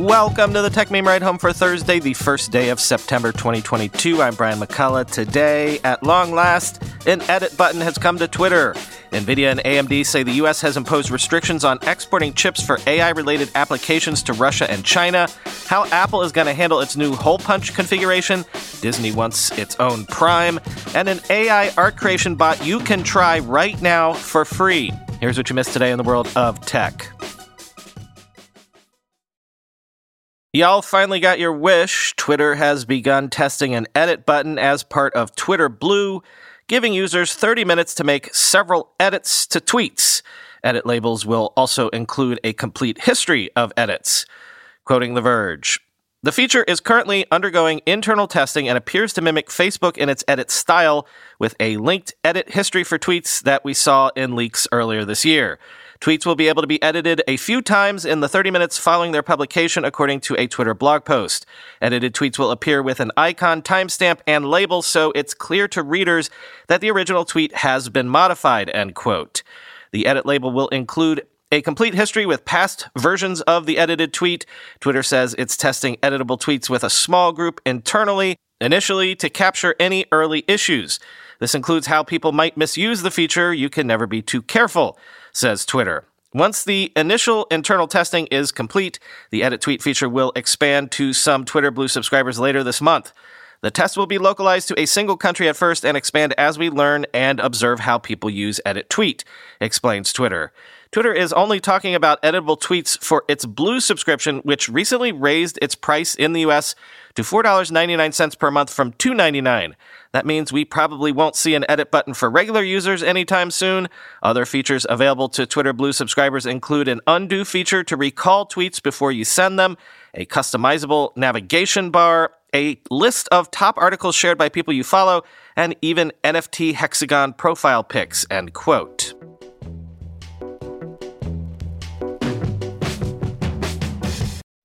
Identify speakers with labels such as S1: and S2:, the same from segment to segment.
S1: Welcome to the Techmeme Ride Home for Thursday, the first day of September 2022. I'm Brian McCullough. Today, at long last, an edit button has come to Twitter. NVIDIA and AMD say the U.S. has imposed restrictions on exporting chips for AI related applications to Russia and China. How Apple is going to handle its new hole punch configuration. Disney wants its own Prime. And an AI art creation bot you can try right now for free. Here's what you missed today in the world of tech. Y'all finally got your wish. Twitter has begun testing an edit button as part of Twitter Blue, giving users 30 minutes to make several edits to tweets. Edit labels will also include a complete history of edits. Quoting The Verge. The feature is currently undergoing internal testing and appears to mimic Facebook in its edit style, with a linked edit history for tweets that we saw in leaks earlier this year. Tweets will be able to be edited a few times in the 30 minutes following their publication, according to a Twitter blog post. Edited tweets will appear with an icon, timestamp, and label, so it's clear to readers that the original tweet has been modified, end quote. The edit label will include a complete history with past versions of the edited tweet. Twitter says it's testing editable tweets with a small group internally, initially to capture any early issues. This includes how people might misuse the feature. You can never be too careful says Twitter. Once the initial internal testing is complete, the edit tweet feature will expand to some Twitter Blue subscribers later this month. The test will be localized to a single country at first and expand as we learn and observe how people use edit tweet, explains Twitter. Twitter is only talking about editable tweets for its Blue subscription, which recently raised its price in the US to $4.99 per month from $2.99. That means we probably won't see an edit button for regular users anytime soon. Other features available to Twitter Blue subscribers include an undo feature to recall tweets before you send them, a customizable navigation bar, a list of top articles shared by people you follow, and even NFT hexagon profile pics, end quote.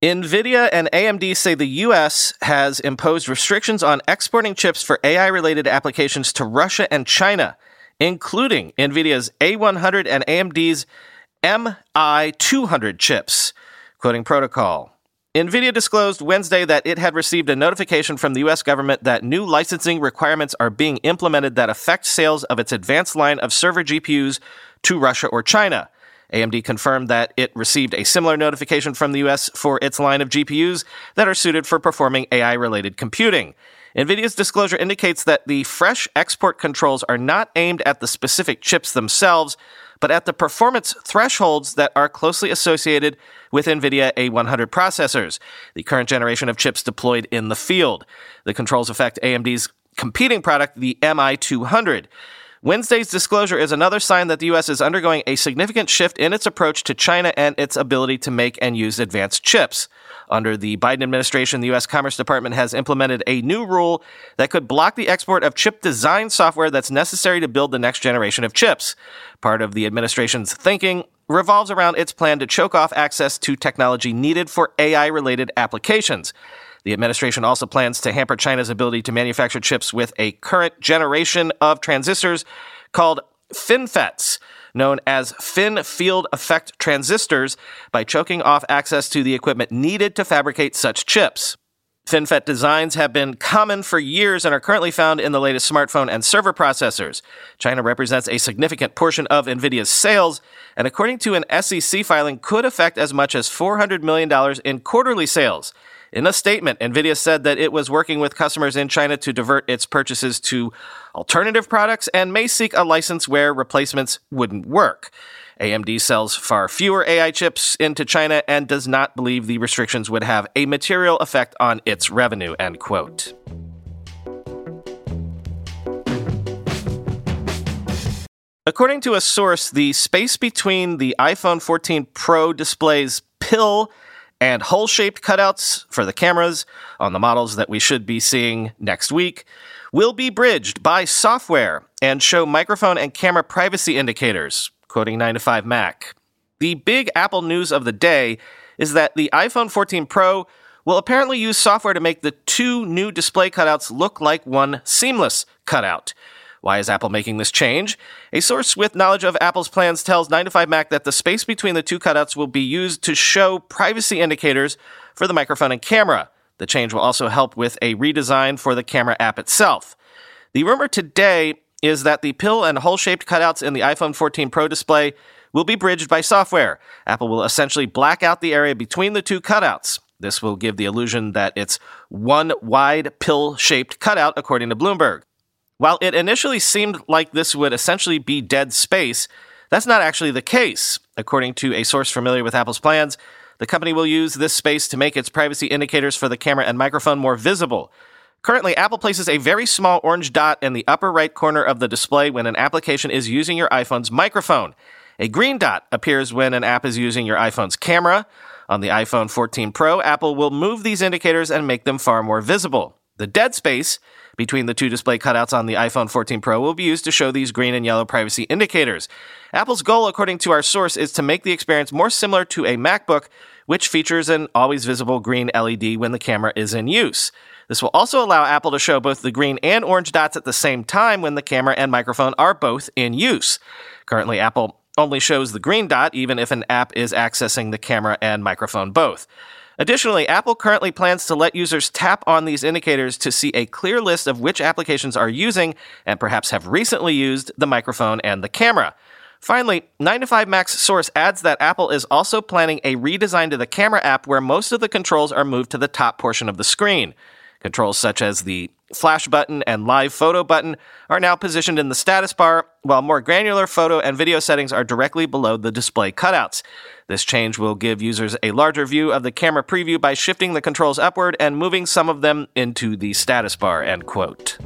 S1: NVIDIA and AMD say the U.S. has imposed restrictions on exporting chips for AI related applications to Russia and China, including NVIDIA's A100 and AMD's MI200 chips. Quoting Protocol. NVIDIA disclosed Wednesday that it had received a notification from the U.S. government that new licensing requirements are being implemented that affect sales of its advanced line of server GPUs to Russia or China. AMD confirmed that it received a similar notification from the US for its line of GPUs that are suited for performing AI related computing. NVIDIA's disclosure indicates that the fresh export controls are not aimed at the specific chips themselves, but at the performance thresholds that are closely associated with NVIDIA A100 processors, the current generation of chips deployed in the field. The controls affect AMD's competing product, the MI200. Wednesday's disclosure is another sign that the U.S. is undergoing a significant shift in its approach to China and its ability to make and use advanced chips. Under the Biden administration, the U.S. Commerce Department has implemented a new rule that could block the export of chip design software that's necessary to build the next generation of chips. Part of the administration's thinking revolves around its plan to choke off access to technology needed for AI related applications. The administration also plans to hamper China's ability to manufacture chips with a current generation of transistors called FinFETs, known as Fin Field Effect transistors, by choking off access to the equipment needed to fabricate such chips. FinFET designs have been common for years and are currently found in the latest smartphone and server processors. China represents a significant portion of NVIDIA's sales, and according to an SEC filing, could affect as much as $400 million in quarterly sales. In a statement, NVIDIA said that it was working with customers in China to divert its purchases to alternative products and may seek a license where replacements wouldn't work. AMD sells far fewer AI chips into China and does not believe the restrictions would have a material effect on its revenue, end quote. According to a source, the space between the iPhone 14 Pro display's pill and hole shaped cutouts for the cameras on the models that we should be seeing next week will be bridged by software and show microphone and camera privacy indicators, quoting 9 to 5 Mac. The big Apple news of the day is that the iPhone 14 Pro will apparently use software to make the two new display cutouts look like one seamless cutout. Why is Apple making this change? A source with knowledge of Apple's plans tells 9 to 5 Mac that the space between the two cutouts will be used to show privacy indicators for the microphone and camera. The change will also help with a redesign for the camera app itself. The rumor today is that the pill and hole shaped cutouts in the iPhone 14 Pro display will be bridged by software. Apple will essentially black out the area between the two cutouts. This will give the illusion that it's one wide pill shaped cutout, according to Bloomberg. While it initially seemed like this would essentially be dead space, that's not actually the case. According to a source familiar with Apple's plans, the company will use this space to make its privacy indicators for the camera and microphone more visible. Currently, Apple places a very small orange dot in the upper right corner of the display when an application is using your iPhone's microphone. A green dot appears when an app is using your iPhone's camera. On the iPhone 14 Pro, Apple will move these indicators and make them far more visible. The dead space between the two display cutouts on the iPhone 14 Pro will be used to show these green and yellow privacy indicators. Apple's goal, according to our source, is to make the experience more similar to a MacBook, which features an always visible green LED when the camera is in use. This will also allow Apple to show both the green and orange dots at the same time when the camera and microphone are both in use. Currently, Apple only shows the green dot even if an app is accessing the camera and microphone both. Additionally, Apple currently plans to let users tap on these indicators to see a clear list of which applications are using and perhaps have recently used the microphone and the camera. Finally, 9to5Mac's source adds that Apple is also planning a redesign to the camera app where most of the controls are moved to the top portion of the screen. Controls such as the flash button and live photo button are now positioned in the status bar, while more granular photo and video settings are directly below the display cutouts. This change will give users a larger view of the camera preview by shifting the controls upward and moving some of them into the status bar, end quote.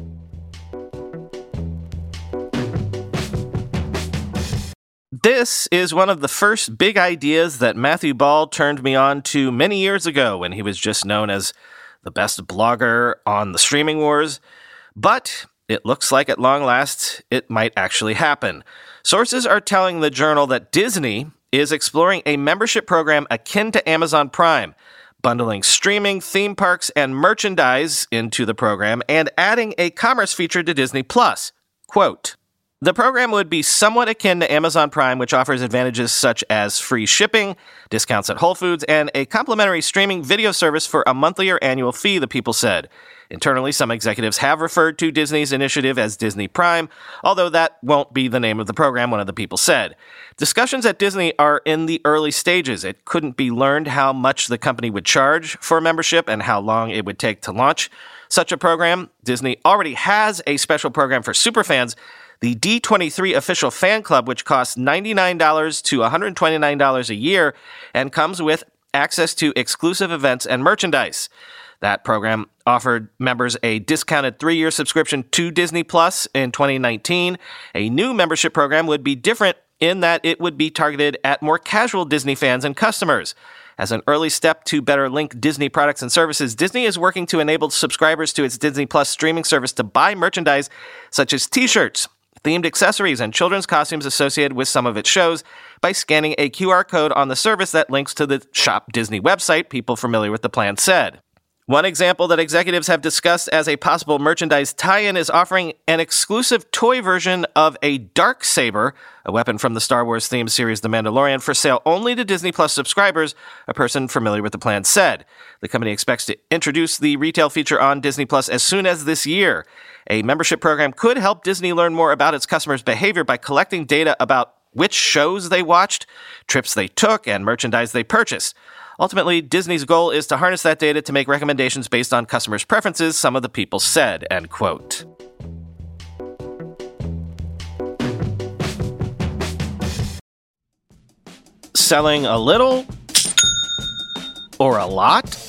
S1: This is one of the first big ideas that Matthew Ball turned me on to many years ago when he was just known as the best blogger on the streaming wars. But it looks like at long last it might actually happen. Sources are telling the journal that Disney is exploring a membership program akin to Amazon Prime, bundling streaming, theme parks, and merchandise into the program and adding a commerce feature to Disney Plus. Quote, the program would be somewhat akin to Amazon Prime, which offers advantages such as free shipping, discounts at Whole Foods, and a complimentary streaming video service for a monthly or annual fee, the people said. Internally, some executives have referred to Disney's initiative as Disney Prime, although that won't be the name of the program, one of the people said. Discussions at Disney are in the early stages. It couldn't be learned how much the company would charge for membership and how long it would take to launch such a program. Disney already has a special program for superfans the D23 official fan club, which costs $99 to $129 a year and comes with access to exclusive events and merchandise. That program offered members a discounted three year subscription to Disney Plus in 2019. A new membership program would be different in that it would be targeted at more casual Disney fans and customers. As an early step to better link Disney products and services, Disney is working to enable subscribers to its Disney Plus streaming service to buy merchandise such as t shirts, themed accessories and children's costumes associated with some of its shows by scanning a QR code on the service that links to the Shop Disney website, people familiar with the plan said. One example that executives have discussed as a possible merchandise tie in is offering an exclusive toy version of a dark saber, a weapon from the Star Wars themed series The Mandalorian, for sale only to Disney Plus subscribers, a person familiar with the plan said. The company expects to introduce the retail feature on Disney Plus as soon as this year. A membership program could help Disney learn more about its customers' behavior by collecting data about which shows they watched, trips they took, and merchandise they purchased. Ultimately, Disney's goal is to harness that data to make recommendations based on customers' preferences, some of the people said, end quote. Selling a little or a lot?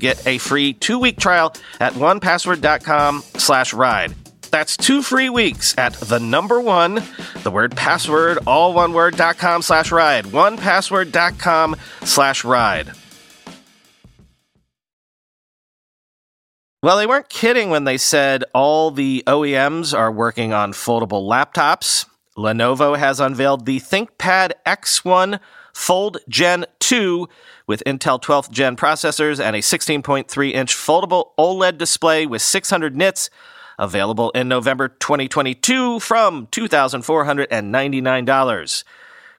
S1: get a free two-week trial at onepassword.com slash ride. That's two free weeks at the number one, the word password, all one word, dot com slash ride. Onepassword.com slash ride. Well, they weren't kidding when they said all the OEMs are working on foldable laptops. Lenovo has unveiled the ThinkPad X1 Fold Gen 2 with Intel 12th gen processors and a 16.3 inch foldable OLED display with 600 nits. Available in November 2022 from $2,499.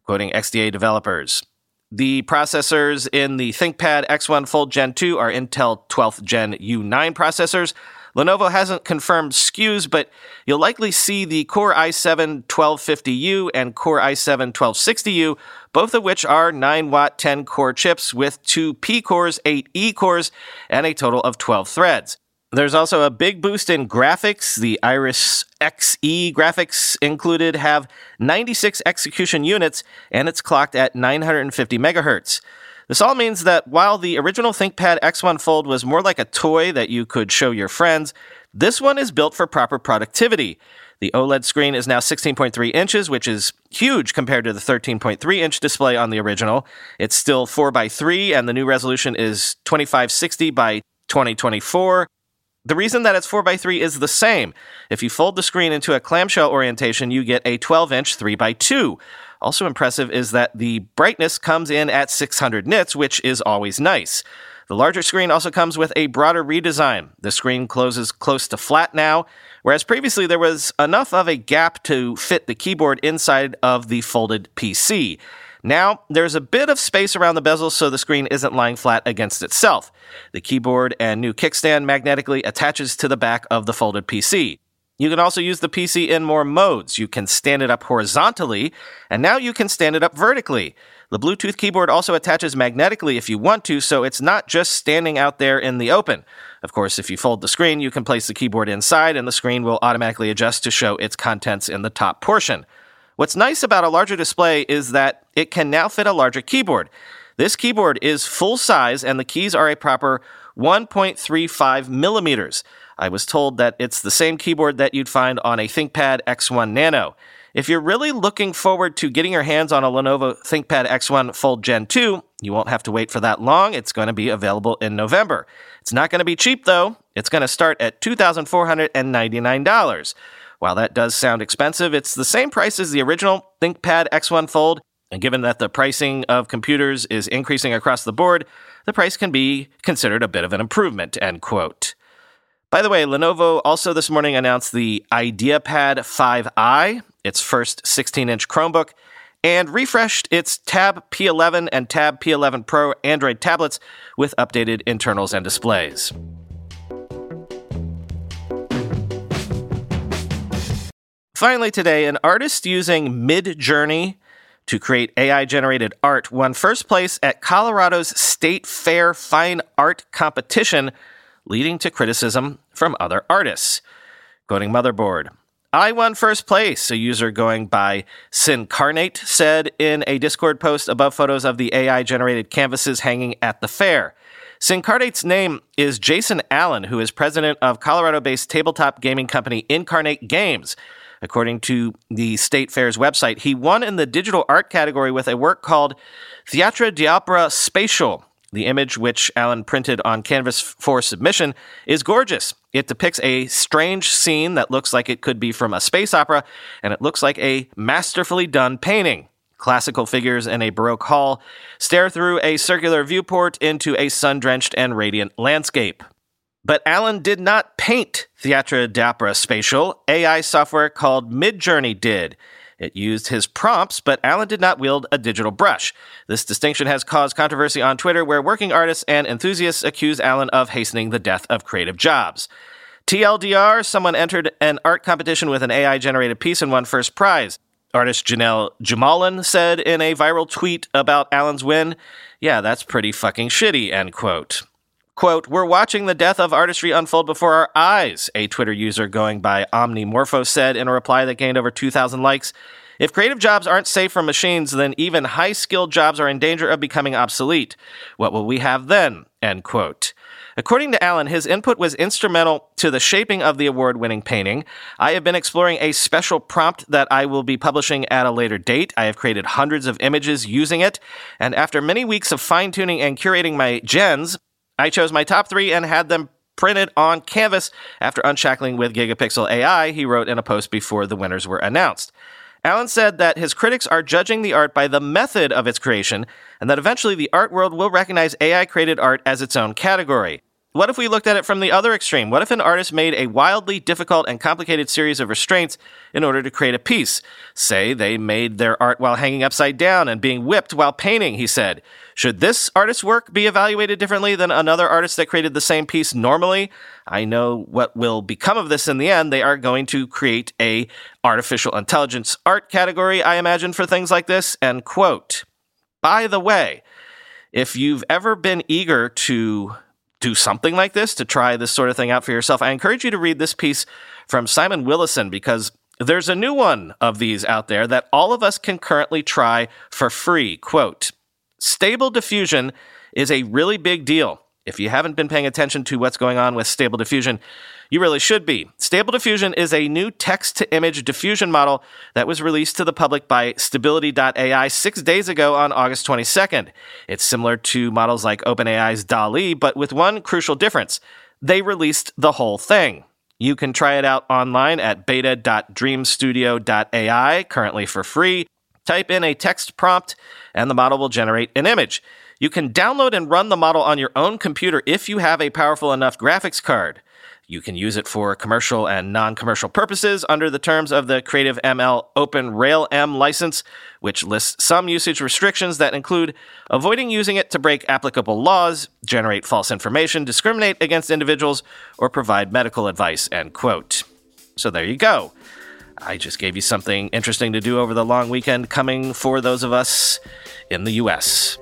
S1: Quoting XDA developers. The processors in the ThinkPad X1 Fold Gen 2 are Intel 12th Gen U9 processors. Lenovo hasn't confirmed SKUs, but you'll likely see the Core i7 1250U and Core i7 1260U both of which are 9 watt 10 core chips with two P cores, 8 E cores, and a total of 12 threads. There's also a big boost in graphics. The Iris Xe graphics included have 96 execution units, and it's clocked at 950 megahertz. This all means that while the original ThinkPad X1 Fold was more like a toy that you could show your friends, this one is built for proper productivity. The OLED screen is now 16.3 inches, which is huge compared to the 13.3 inch display on the original. It's still 4x3, and the new resolution is 2560 by 2024. The reason that it's 4x3 is the same. If you fold the screen into a clamshell orientation, you get a 12 inch 3x2. Also impressive is that the brightness comes in at 600 nits, which is always nice. The larger screen also comes with a broader redesign. The screen closes close to flat now, whereas previously there was enough of a gap to fit the keyboard inside of the folded PC. Now, there's a bit of space around the bezel so the screen isn't lying flat against itself. The keyboard and new kickstand magnetically attaches to the back of the folded PC. You can also use the PC in more modes. You can stand it up horizontally, and now you can stand it up vertically. The Bluetooth keyboard also attaches magnetically if you want to, so it's not just standing out there in the open. Of course, if you fold the screen, you can place the keyboard inside, and the screen will automatically adjust to show its contents in the top portion. What's nice about a larger display is that it can now fit a larger keyboard. This keyboard is full size, and the keys are a proper 1.35 millimeters. I was told that it's the same keyboard that you'd find on a ThinkPad X1 Nano. If you're really looking forward to getting your hands on a Lenovo ThinkPad X1 Fold Gen 2, you won't have to wait for that long. It's going to be available in November. It's not going to be cheap though. It's going to start at $2,499. While that does sound expensive, it's the same price as the original ThinkPad X1 Fold, and given that the pricing of computers is increasing across the board, the price can be considered a bit of an improvement, end quote. By the way, Lenovo also this morning announced the IdeaPad 5i, its first 16 inch Chromebook, and refreshed its Tab P11 and Tab P11 Pro Android tablets with updated internals and displays. Finally, today, an artist using Midjourney to create AI generated art won first place at Colorado's State Fair Fine Art Competition, leading to criticism from other artists. Quoting Motherboard, I won first place, a user going by Sincarnate said in a Discord post above photos of the AI generated canvases hanging at the fair. Sincarnate's name is Jason Allen, who is president of Colorado based tabletop gaming company Incarnate Games. According to the State Fair's website, he won in the digital art category with a work called Theatre d'Opera Spatial. The image, which Allen printed on canvas for submission, is gorgeous. It depicts a strange scene that looks like it could be from a space opera, and it looks like a masterfully done painting. Classical figures in a Baroque hall stare through a circular viewport into a sun drenched and radiant landscape. But Allen did not paint Theatre d'Opera Spatial. AI software called Midjourney did. It used his prompts, but Allen did not wield a digital brush. This distinction has caused controversy on Twitter, where working artists and enthusiasts accuse Allen of hastening the death of creative jobs. TLDR, someone entered an art competition with an AI generated piece and won first prize. Artist Genel Jumalon said in a viral tweet about Allen's win, Yeah, that's pretty fucking shitty, end quote. Quote, We're watching the death of artistry unfold before our eyes, a Twitter user going by Omnimorpho said in a reply that gained over 2,000 likes. If creative jobs aren't safe from machines, then even high skilled jobs are in danger of becoming obsolete. What will we have then? End quote. According to Allen, his input was instrumental to the shaping of the award winning painting. I have been exploring a special prompt that I will be publishing at a later date. I have created hundreds of images using it, and after many weeks of fine tuning and curating my gens, I chose my top three and had them printed on canvas after upscaling with Gigapixel AI, he wrote in a post before the winners were announced. Allen said that his critics are judging the art by the method of its creation, and that eventually the art world will recognize AI created art as its own category. What if we looked at it from the other extreme? What if an artist made a wildly difficult and complicated series of restraints in order to create a piece? Say they made their art while hanging upside down and being whipped while painting, he said. Should this artist's work be evaluated differently than another artist that created the same piece normally? I know what will become of this in the end. They are going to create a artificial intelligence art category, I imagine, for things like this. End quote. By the way, if you've ever been eager to do something like this, to try this sort of thing out for yourself, I encourage you to read this piece from Simon Willison because there's a new one of these out there that all of us can currently try for free. Quote Stable diffusion is a really big deal. If you haven't been paying attention to what's going on with Stable Diffusion, you really should be. Stable Diffusion is a new text to image diffusion model that was released to the public by Stability.ai six days ago on August 22nd. It's similar to models like OpenAI's DALL-E, but with one crucial difference. They released the whole thing. You can try it out online at beta.dreamstudio.ai, currently for free. Type in a text prompt, and the model will generate an image. You can download and run the model on your own computer if you have a powerful enough graphics card. You can use it for commercial and non commercial purposes under the terms of the CreativeML OpenRAIL-M license, which lists some usage restrictions that include avoiding using it to break applicable laws, generate false information, discriminate against individuals, or provide medical advice. End quote. So there you go. I just gave you something interesting to do over the long weekend coming for those of us in the US.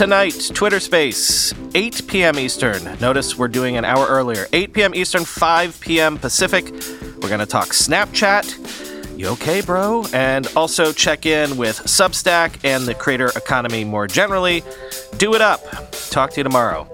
S1: Tonight, Twitter Space, 8 p.m. Eastern. Notice we're doing an hour earlier. 8 p.m. Eastern, 5 p.m. Pacific. We're going to talk Snapchat. You okay, bro? And also check in with Substack and the creator economy more generally. Do it up. Talk to you tomorrow.